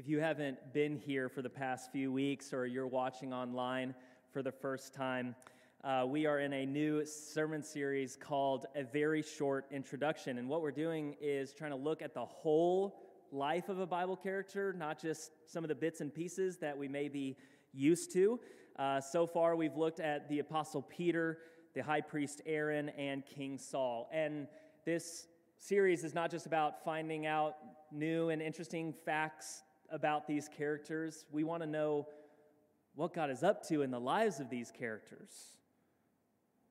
If you haven't been here for the past few weeks or you're watching online for the first time, uh, we are in a new sermon series called A Very Short Introduction. And what we're doing is trying to look at the whole life of a Bible character, not just some of the bits and pieces that we may be used to. Uh, so far, we've looked at the Apostle Peter, the high priest Aaron, and King Saul. And this series is not just about finding out new and interesting facts about these characters. We want to know what God is up to in the lives of these characters.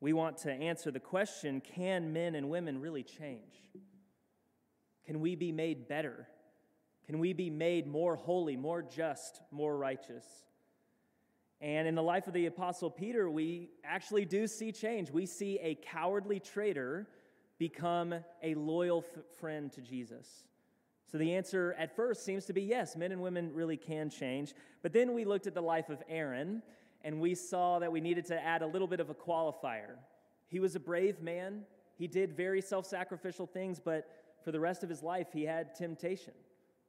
We want to answer the question can men and women really change? Can we be made better? Can we be made more holy, more just, more righteous? And in the life of the Apostle Peter, we actually do see change. We see a cowardly traitor become a loyal f- friend to Jesus. So the answer at first seems to be yes, men and women really can change. But then we looked at the life of Aaron and we saw that we needed to add a little bit of a qualifier. He was a brave man, he did very self sacrificial things, but for the rest of his life, he had temptation.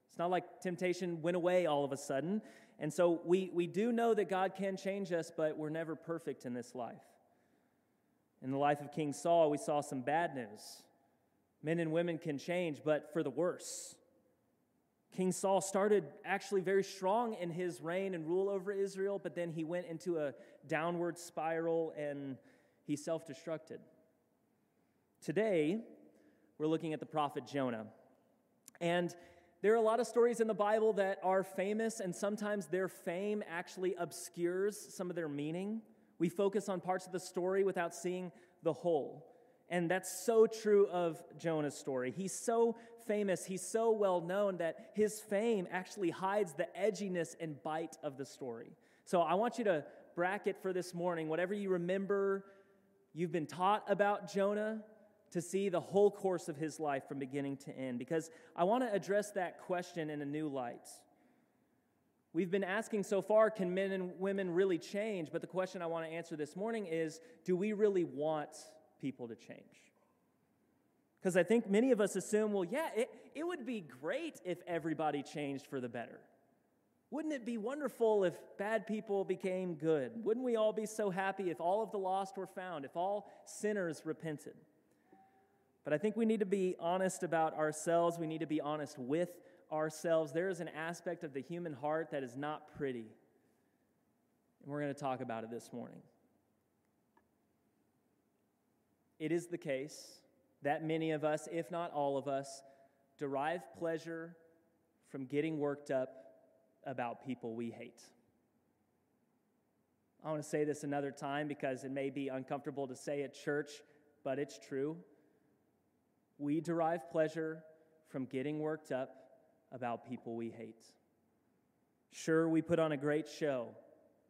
It's not like temptation went away all of a sudden. And so we, we do know that God can change us, but we're never perfect in this life. In the life of King Saul, we saw some bad news. Men and women can change, but for the worse. King Saul started actually very strong in his reign and rule over Israel, but then he went into a downward spiral and he self destructed. Today, we're looking at the prophet Jonah. And there are a lot of stories in the Bible that are famous, and sometimes their fame actually obscures some of their meaning. We focus on parts of the story without seeing the whole. And that's so true of Jonah's story. He's so famous, he's so well known that his fame actually hides the edginess and bite of the story. So I want you to bracket for this morning whatever you remember you've been taught about Jonah to see the whole course of his life from beginning to end because I want to address that question in a new light. We've been asking so far can men and women really change? But the question I want to answer this morning is do we really want people to change? Because I think many of us assume, well, yeah, it, it would be great if everybody changed for the better. Wouldn't it be wonderful if bad people became good? Wouldn't we all be so happy if all of the lost were found, if all sinners repented? But I think we need to be honest about ourselves. We need to be honest with ourselves. There is an aspect of the human heart that is not pretty. And we're going to talk about it this morning. It is the case that many of us, if not all of us, derive pleasure from getting worked up about people we hate. I want to say this another time because it may be uncomfortable to say at church, but it's true. We derive pleasure from getting worked up about people we hate. Sure, we put on a great show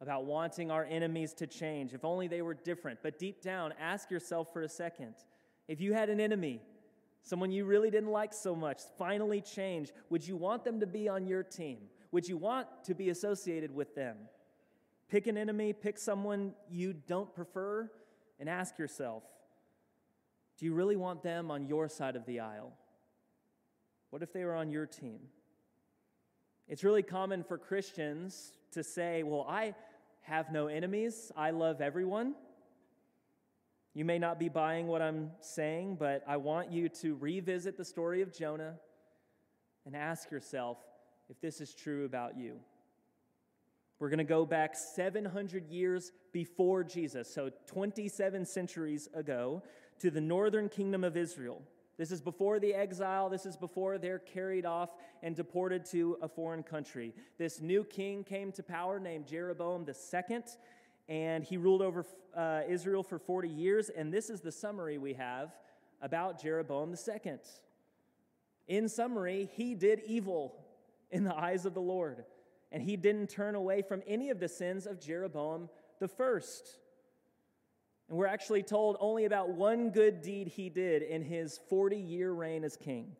about wanting our enemies to change, if only they were different. But deep down, ask yourself for a second if you had an enemy, someone you really didn't like so much, finally change, would you want them to be on your team? Would you want to be associated with them? Pick an enemy, pick someone you don't prefer, and ask yourself do you really want them on your side of the aisle? What if they were on your team? It's really common for Christians to say, Well, I have no enemies, I love everyone. You may not be buying what I'm saying, but I want you to revisit the story of Jonah and ask yourself if this is true about you. We're going to go back 700 years before Jesus, so 27 centuries ago, to the northern kingdom of Israel. This is before the exile. This is before they're carried off and deported to a foreign country. This new king came to power named Jeroboam II, and he ruled over uh, Israel for 40 years. And this is the summary we have about Jeroboam II. In summary, he did evil in the eyes of the Lord, and he didn't turn away from any of the sins of Jeroboam the first. And we're actually told only about one good deed he did in his 40 year reign as king.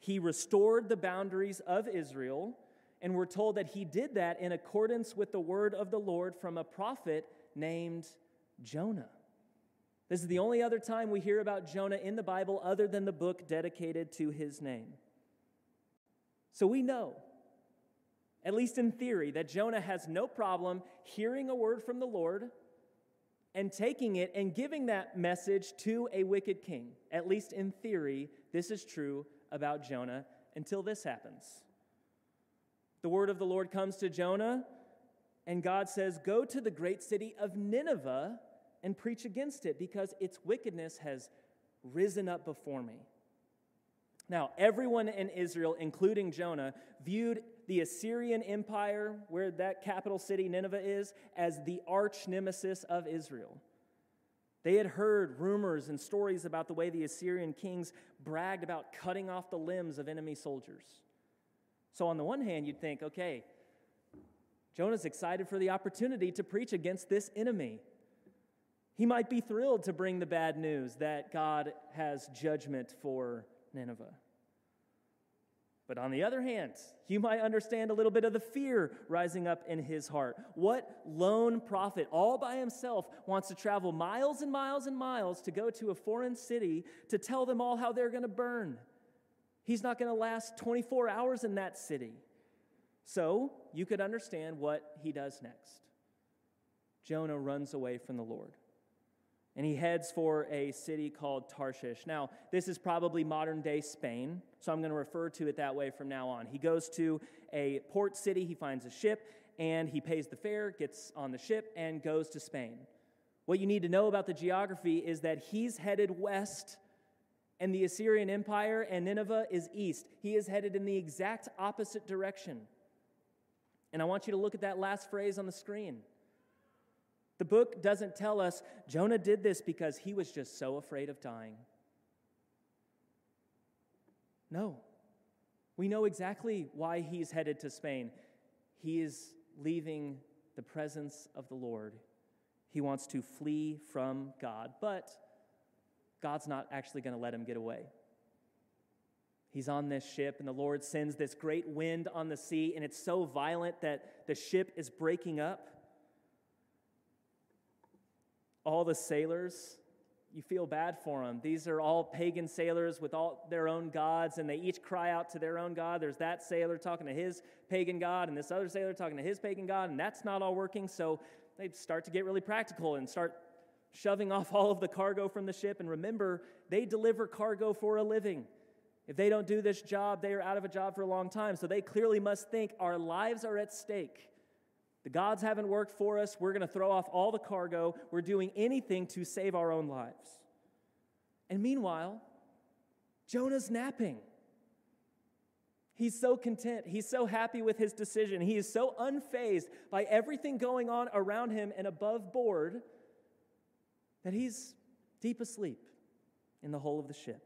He restored the boundaries of Israel, and we're told that he did that in accordance with the word of the Lord from a prophet named Jonah. This is the only other time we hear about Jonah in the Bible other than the book dedicated to his name. So we know at least in theory, that Jonah has no problem hearing a word from the Lord and taking it and giving that message to a wicked king. At least in theory, this is true about Jonah until this happens. The word of the Lord comes to Jonah, and God says, Go to the great city of Nineveh and preach against it because its wickedness has risen up before me. Now, everyone in Israel, including Jonah, viewed the Assyrian Empire, where that capital city, Nineveh, is, as the arch nemesis of Israel. They had heard rumors and stories about the way the Assyrian kings bragged about cutting off the limbs of enemy soldiers. So, on the one hand, you'd think, okay, Jonah's excited for the opportunity to preach against this enemy. He might be thrilled to bring the bad news that God has judgment for Nineveh. But on the other hand, you might understand a little bit of the fear rising up in his heart. What lone prophet, all by himself, wants to travel miles and miles and miles to go to a foreign city to tell them all how they're going to burn? He's not going to last 24 hours in that city. So you could understand what he does next. Jonah runs away from the Lord and he heads for a city called Tarshish. Now, this is probably modern day Spain, so I'm going to refer to it that way from now on. He goes to a port city, he finds a ship, and he pays the fare, gets on the ship, and goes to Spain. What you need to know about the geography is that he's headed west, and the Assyrian Empire and Nineveh is east. He is headed in the exact opposite direction. And I want you to look at that last phrase on the screen. The book doesn't tell us Jonah did this because he was just so afraid of dying. No. We know exactly why he's headed to Spain. He is leaving the presence of the Lord. He wants to flee from God, but God's not actually going to let him get away. He's on this ship, and the Lord sends this great wind on the sea, and it's so violent that the ship is breaking up all the sailors, you feel bad for them. These are all pagan sailors with all their own gods, and they each cry out to their own God. There's that sailor talking to his pagan God, and this other sailor talking to his pagan God, and that's not all working. So they start to get really practical and start shoving off all of the cargo from the ship. And remember, they deliver cargo for a living. If they don't do this job, they are out of a job for a long time. So they clearly must think our lives are at stake. The gods haven't worked for us. We're going to throw off all the cargo. We're doing anything to save our own lives. And meanwhile, Jonah's napping. He's so content. He's so happy with his decision. He is so unfazed by everything going on around him and above board that he's deep asleep in the hole of the ship.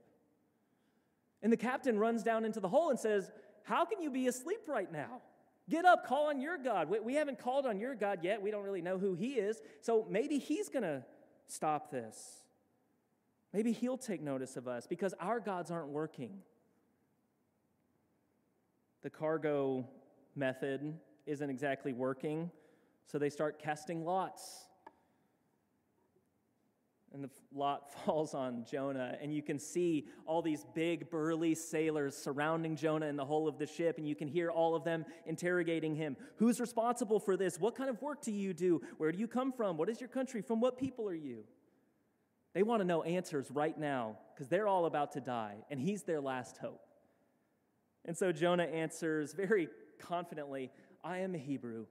And the captain runs down into the hole and says, How can you be asleep right now? Get up, call on your God. We, we haven't called on your God yet. We don't really know who He is. So maybe He's going to stop this. Maybe He'll take notice of us because our gods aren't working. The cargo method isn't exactly working, so they start casting lots and the lot falls on Jonah, and you can see all these big, burly sailors surrounding Jonah in the hull of the ship, and you can hear all of them interrogating him. Who's responsible for this? What kind of work do you do? Where do you come from? What is your country? From what people are you? They want to know answers right now because they're all about to die, and he's their last hope. And so Jonah answers very confidently I am a Hebrew.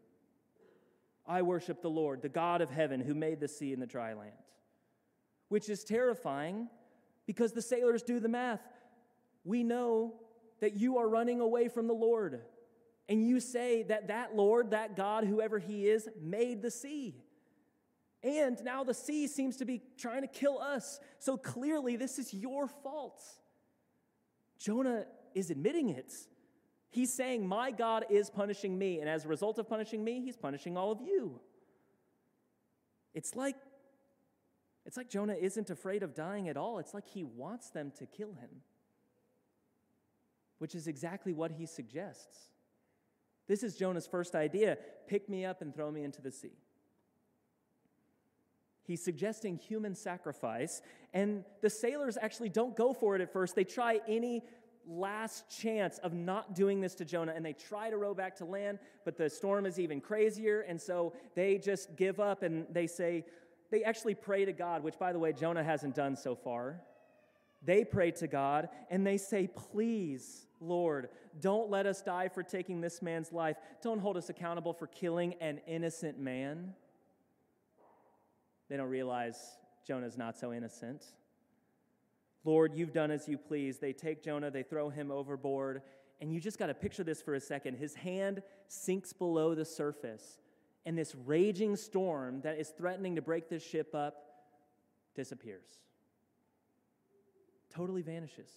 I worship the Lord, the God of heaven who made the sea and the dry land which is terrifying because the sailors do the math. We know that you are running away from the Lord. And you say that that Lord, that God, whoever he is, made the sea. And now the sea seems to be trying to kill us. So clearly, this is your fault. Jonah is admitting it. He's saying, My God is punishing me. And as a result of punishing me, he's punishing all of you. It's like it's like Jonah isn't afraid of dying at all. It's like he wants them to kill him, which is exactly what he suggests. This is Jonah's first idea pick me up and throw me into the sea. He's suggesting human sacrifice, and the sailors actually don't go for it at first. They try any last chance of not doing this to Jonah, and they try to row back to land, but the storm is even crazier, and so they just give up and they say, they actually pray to God, which, by the way, Jonah hasn't done so far. They pray to God and they say, Please, Lord, don't let us die for taking this man's life. Don't hold us accountable for killing an innocent man. They don't realize Jonah's not so innocent. Lord, you've done as you please. They take Jonah, they throw him overboard, and you just got to picture this for a second. His hand sinks below the surface, and this raging storm that is threatening to break this ship up disappears. Totally vanishes.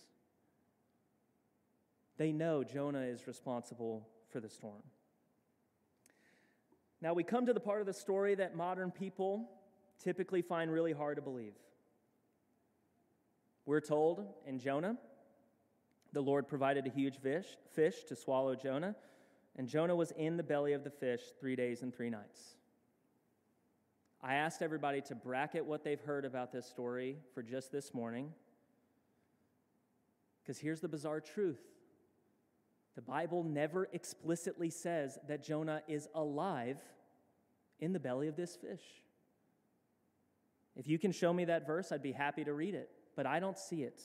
They know Jonah is responsible for the storm. Now we come to the part of the story that modern people typically find really hard to believe. We're told in Jonah, the Lord provided a huge fish, fish to swallow Jonah, and Jonah was in the belly of the fish three days and three nights. I asked everybody to bracket what they've heard about this story for just this morning. Because here's the bizarre truth the Bible never explicitly says that Jonah is alive in the belly of this fish. If you can show me that verse, I'd be happy to read it but I don't see it.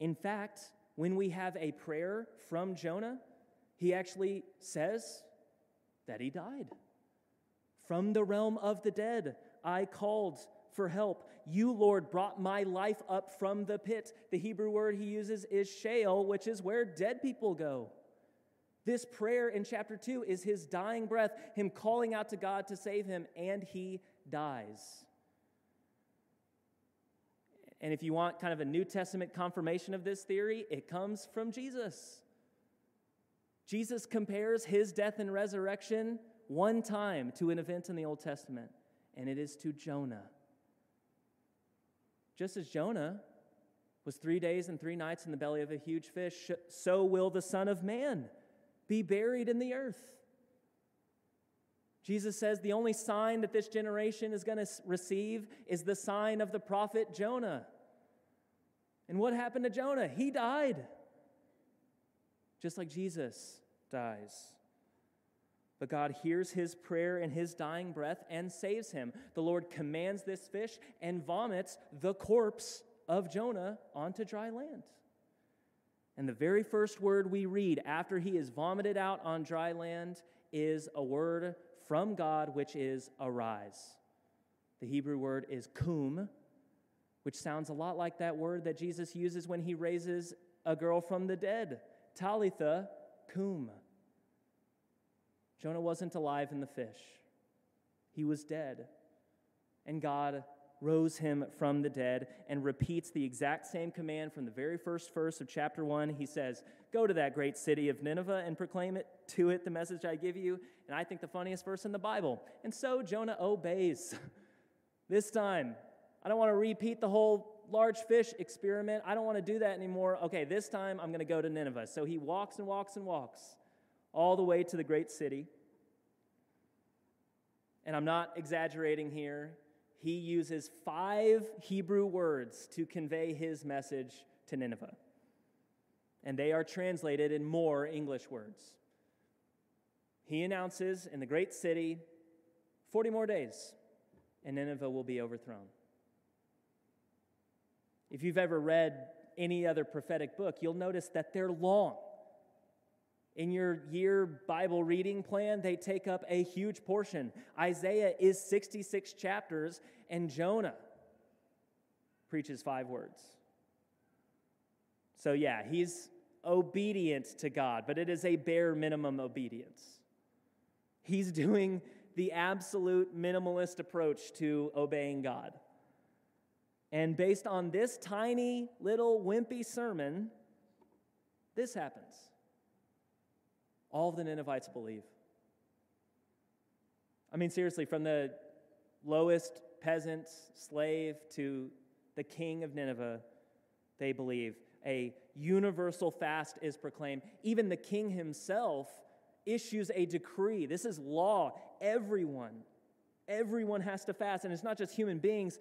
In fact, when we have a prayer from Jonah, he actually says that he died. From the realm of the dead, I called for help. You, Lord, brought my life up from the pit. The Hebrew word he uses is Sheol, which is where dead people go. This prayer in chapter 2 is his dying breath, him calling out to God to save him, and he dies. And if you want kind of a New Testament confirmation of this theory, it comes from Jesus. Jesus compares his death and resurrection one time to an event in the Old Testament, and it is to Jonah. Just as Jonah was three days and three nights in the belly of a huge fish, so will the Son of Man be buried in the earth. Jesus says the only sign that this generation is going to receive is the sign of the prophet Jonah. And what happened to Jonah? He died. Just like Jesus dies. But God hears his prayer in his dying breath and saves him. The Lord commands this fish and vomits the corpse of Jonah onto dry land. And the very first word we read after he is vomited out on dry land is a word from God, which is arise. The Hebrew word is kum, which sounds a lot like that word that Jesus uses when he raises a girl from the dead Talitha kum. Jonah wasn't alive in the fish, he was dead. And God rose him from the dead and repeats the exact same command from the very first verse of chapter 1. He says, Go to that great city of Nineveh and proclaim it to it the message I give you. And I think the funniest verse in the Bible. And so Jonah obeys. this time, I don't want to repeat the whole large fish experiment. I don't want to do that anymore. Okay, this time I'm going to go to Nineveh. So he walks and walks and walks all the way to the great city. And I'm not exaggerating here he uses five Hebrew words to convey his message to Nineveh. And they are translated in more English words. He announces in the great city 40 more days, and Nineveh will be overthrown. If you've ever read any other prophetic book, you'll notice that they're long. In your year Bible reading plan, they take up a huge portion. Isaiah is 66 chapters, and Jonah preaches five words. So, yeah, he's obedient to God, but it is a bare minimum obedience. He's doing the absolute minimalist approach to obeying God. And based on this tiny little wimpy sermon, this happens all of the Ninevites believe. I mean, seriously, from the lowest peasant, slave, to the king of Nineveh, they believe. A universal fast is proclaimed. Even the king himself issues a decree. This is law. Everyone, everyone has to fast. And it's not just human beings.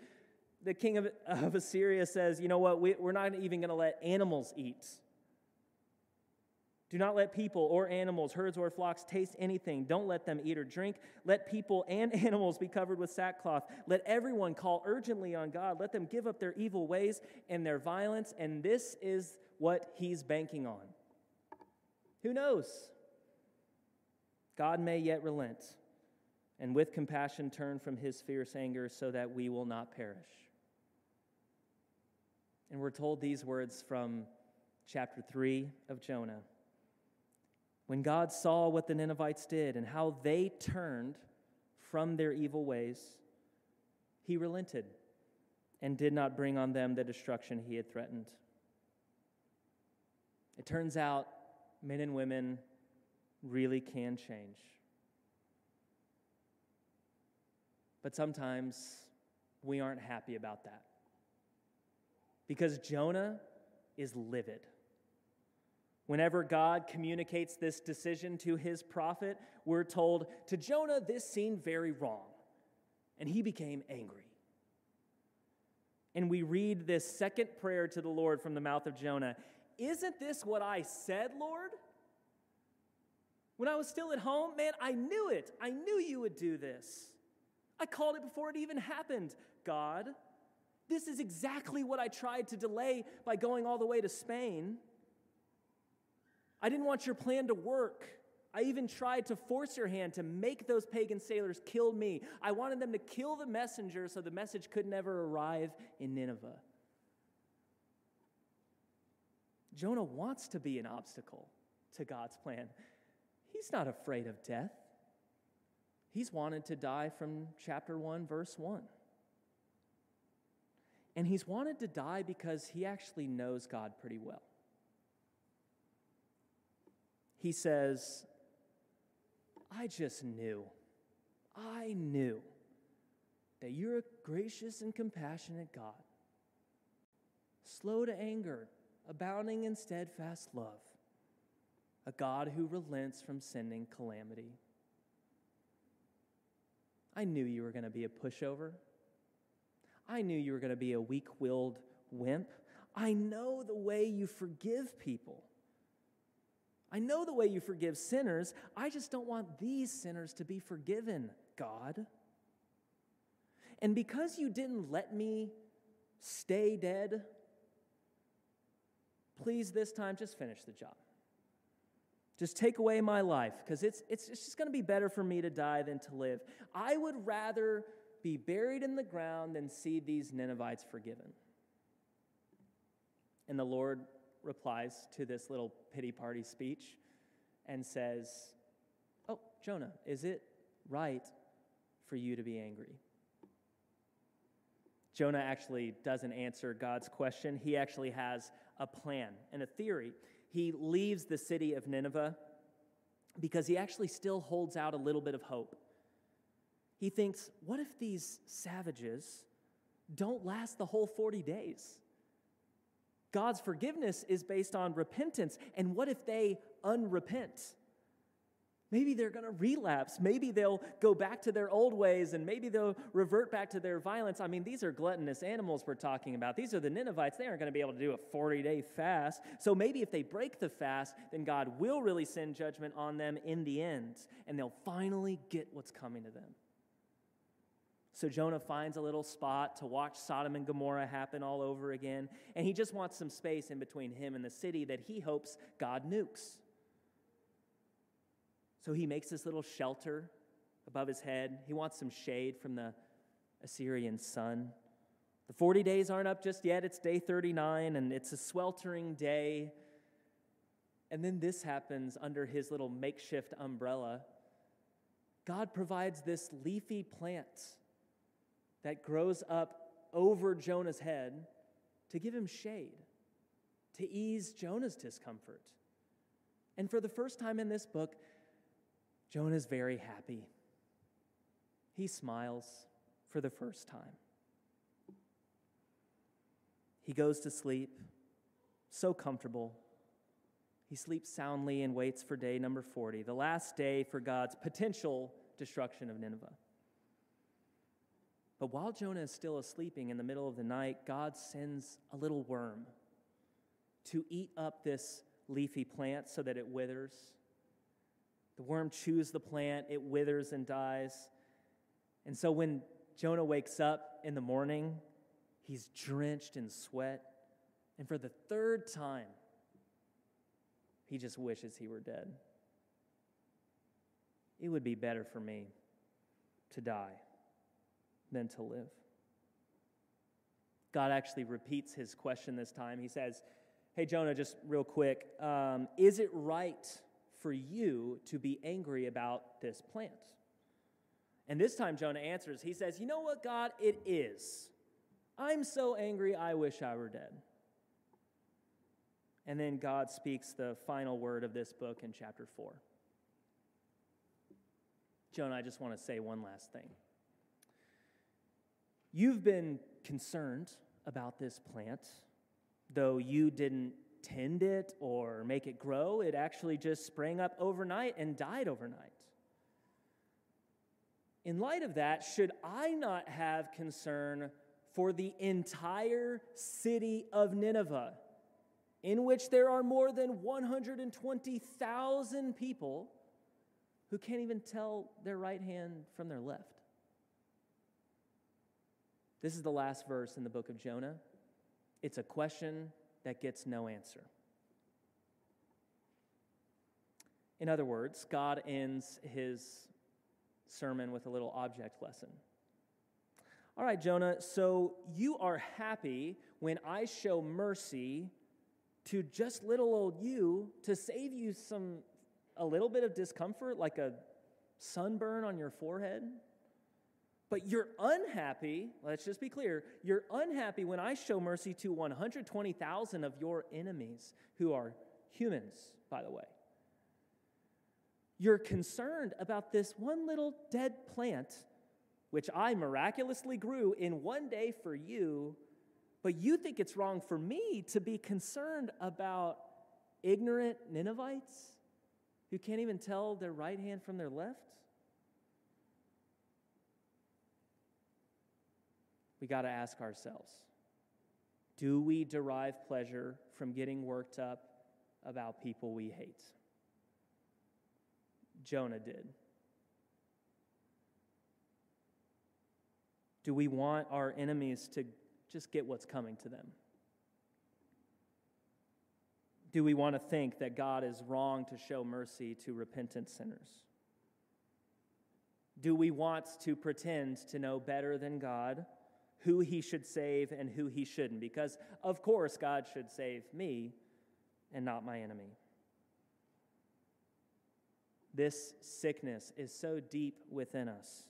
The king of, of Assyria says, you know what, we, we're not even going to let animals eat Do not let people or animals, herds or flocks taste anything. Don't let them eat or drink. Let people and animals be covered with sackcloth. Let everyone call urgently on God. Let them give up their evil ways and their violence. And this is what he's banking on. Who knows? God may yet relent and with compassion turn from his fierce anger so that we will not perish. And we're told these words from chapter 3 of Jonah. When God saw what the Ninevites did and how they turned from their evil ways, he relented and did not bring on them the destruction he had threatened. It turns out men and women really can change. But sometimes we aren't happy about that. Because Jonah is livid. Whenever God communicates this decision to his prophet, we're told, To Jonah, this seemed very wrong, and he became angry. And we read this second prayer to the Lord from the mouth of Jonah Isn't this what I said, Lord? When I was still at home, man, I knew it. I knew you would do this. I called it before it even happened, God. This is exactly what I tried to delay by going all the way to Spain. I didn't want your plan to work. I even tried to force your hand to make those pagan sailors kill me. I wanted them to kill the messenger so the message could never arrive in Nineveh. Jonah wants to be an obstacle to God's plan. He's not afraid of death. He's wanted to die from chapter 1, verse 1. And he's wanted to die because he actually knows God pretty well he says, I just knew, I knew that you're a gracious and compassionate God, slow to anger, abounding in steadfast love, a God who relents from sending calamity. I knew you were going to be a pushover. I knew you were going to be a weak willed wimp. I know the way you forgive people. I know the way you forgive sinners. I just don't want these sinners to be forgiven, God. And because you didn't let me stay dead, please this time just finish the job. Just take away my life because it's, it's, it's just going to be better for me to die than to live. I would rather be buried in the ground and see these Ninevites forgiven. And the Lord replies to this little pity party speech and says, Oh, Jonah, is it right for you to be angry? Jonah actually doesn't answer God's question. He actually has a plan and a theory. He leaves the city of Nineveh because he actually still holds out a little bit of hope. He thinks, what if these savages don't last the whole 40 days? God's forgiveness is based on repentance. And what if they unrepent? Maybe they're going to relapse. Maybe they'll go back to their old ways and maybe they'll revert back to their violence. I mean, these are gluttonous animals we're talking about. These are the Ninevites. They aren't going to be able to do a 40 day fast. So maybe if they break the fast, then God will really send judgment on them in the end and they'll finally get what's coming to them. So Jonah finds a little spot to watch Sodom and Gomorrah happen all over again, and he just wants some space in between him and the city that he hopes God nukes. So he makes this little shelter above his head. He wants some shade from the Assyrian sun. The 40 days aren't up just yet. It's day 39, and it's a sweltering day. And then this happens under his little makeshift umbrella. God provides this leafy plant that grows up over Jonah's head to give him shade, to ease Jonah's discomfort. And for the first time in this book, Jonah's very happy. He smiles for the first time. He goes to sleep, so comfortable. He sleeps soundly and waits for day number 40, the last day for God's potential destruction of Nineveh. But while Jonah is still asleeping in the middle of the night, God sends a little worm to eat up this leafy plant so that it withers. The worm chews the plant, it withers and dies. And so when Jonah wakes up in the morning, he's drenched in sweat. And for the third time, he just wishes he were dead. It would be better for me to die than to live. God actually repeats his question this time. He says, Hey, Jonah, just real quick, um, is it right for you to be angry about this plant? And this time, Jonah answers, He says, You know what, God? It is. I'm so angry, I wish I were dead. And then God speaks the final word of this book in chapter 4. Jonah, I just want to say one last thing. You've been concerned about this plant, though you didn't tend it or make it grow, it actually just sprang up overnight and died overnight. In light of that, should I not have concern for the entire city of Nineveh, in which there are more than 120,000 people who can't even tell their right hand from their left? This is the last verse in the book of Jonah. It's a question that gets no answer. In other words, God ends his sermon with a little object lesson. All right, Jonah, so you are happy when I show mercy to just little old you to save you some a little bit of discomfort like a sunburn on your forehead? But you're unhappy, let's just be clear, you're unhappy when I show mercy to 120,000 of your enemies who are humans, by the way. You're concerned about this one little dead plant, which I miraculously grew in one day for you, but you think it's wrong for me to be concerned about ignorant Ninevites who can't even tell their right hand from their left? We got to ask ourselves do we derive pleasure from getting worked up about people we hate? Jonah did. Do we want our enemies to just get what's coming to them? Do we want to think that God is wrong to show mercy to repentant sinners? Do we want to pretend to know better than God who he should save and who he shouldn't, because of course God should save me and not my enemy. This sickness is so deep within us.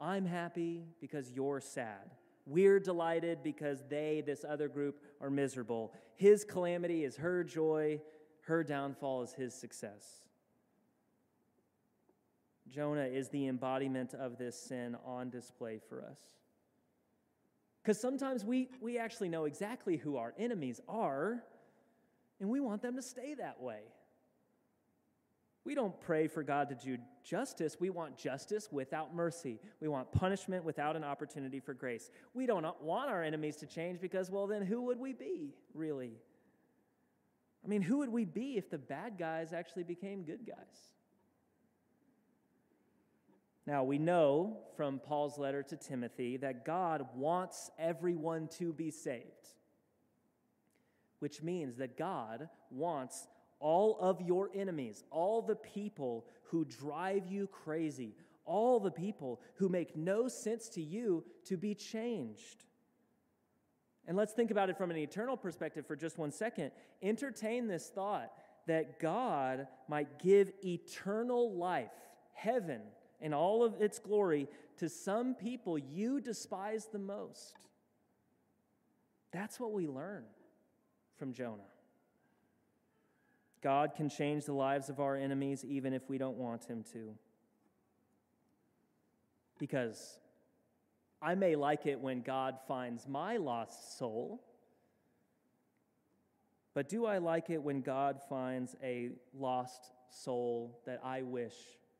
I'm happy because you're sad. We're delighted because they, this other group, are miserable. His calamity is her joy, her downfall is his success. Jonah is the embodiment of this sin on display for us. Because sometimes we, we actually know exactly who our enemies are, and we want them to stay that way. We don't pray for God to do justice. We want justice without mercy. We want punishment without an opportunity for grace. We don't want our enemies to change because, well, then who would we be, really? I mean, who would we be if the bad guys actually became good guys? Now, we know from Paul's letter to Timothy that God wants everyone to be saved, which means that God wants all of your enemies, all the people who drive you crazy, all the people who make no sense to you to be changed. And let's think about it from an eternal perspective for just one second. Entertain this thought that God might give eternal life, heaven, in all of its glory to some people you despise the most. That's what we learn from Jonah. God can change the lives of our enemies even if we don't want him to. Because I may like it when God finds my lost soul, but do I like it when God finds a lost soul that I wish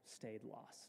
stayed lost?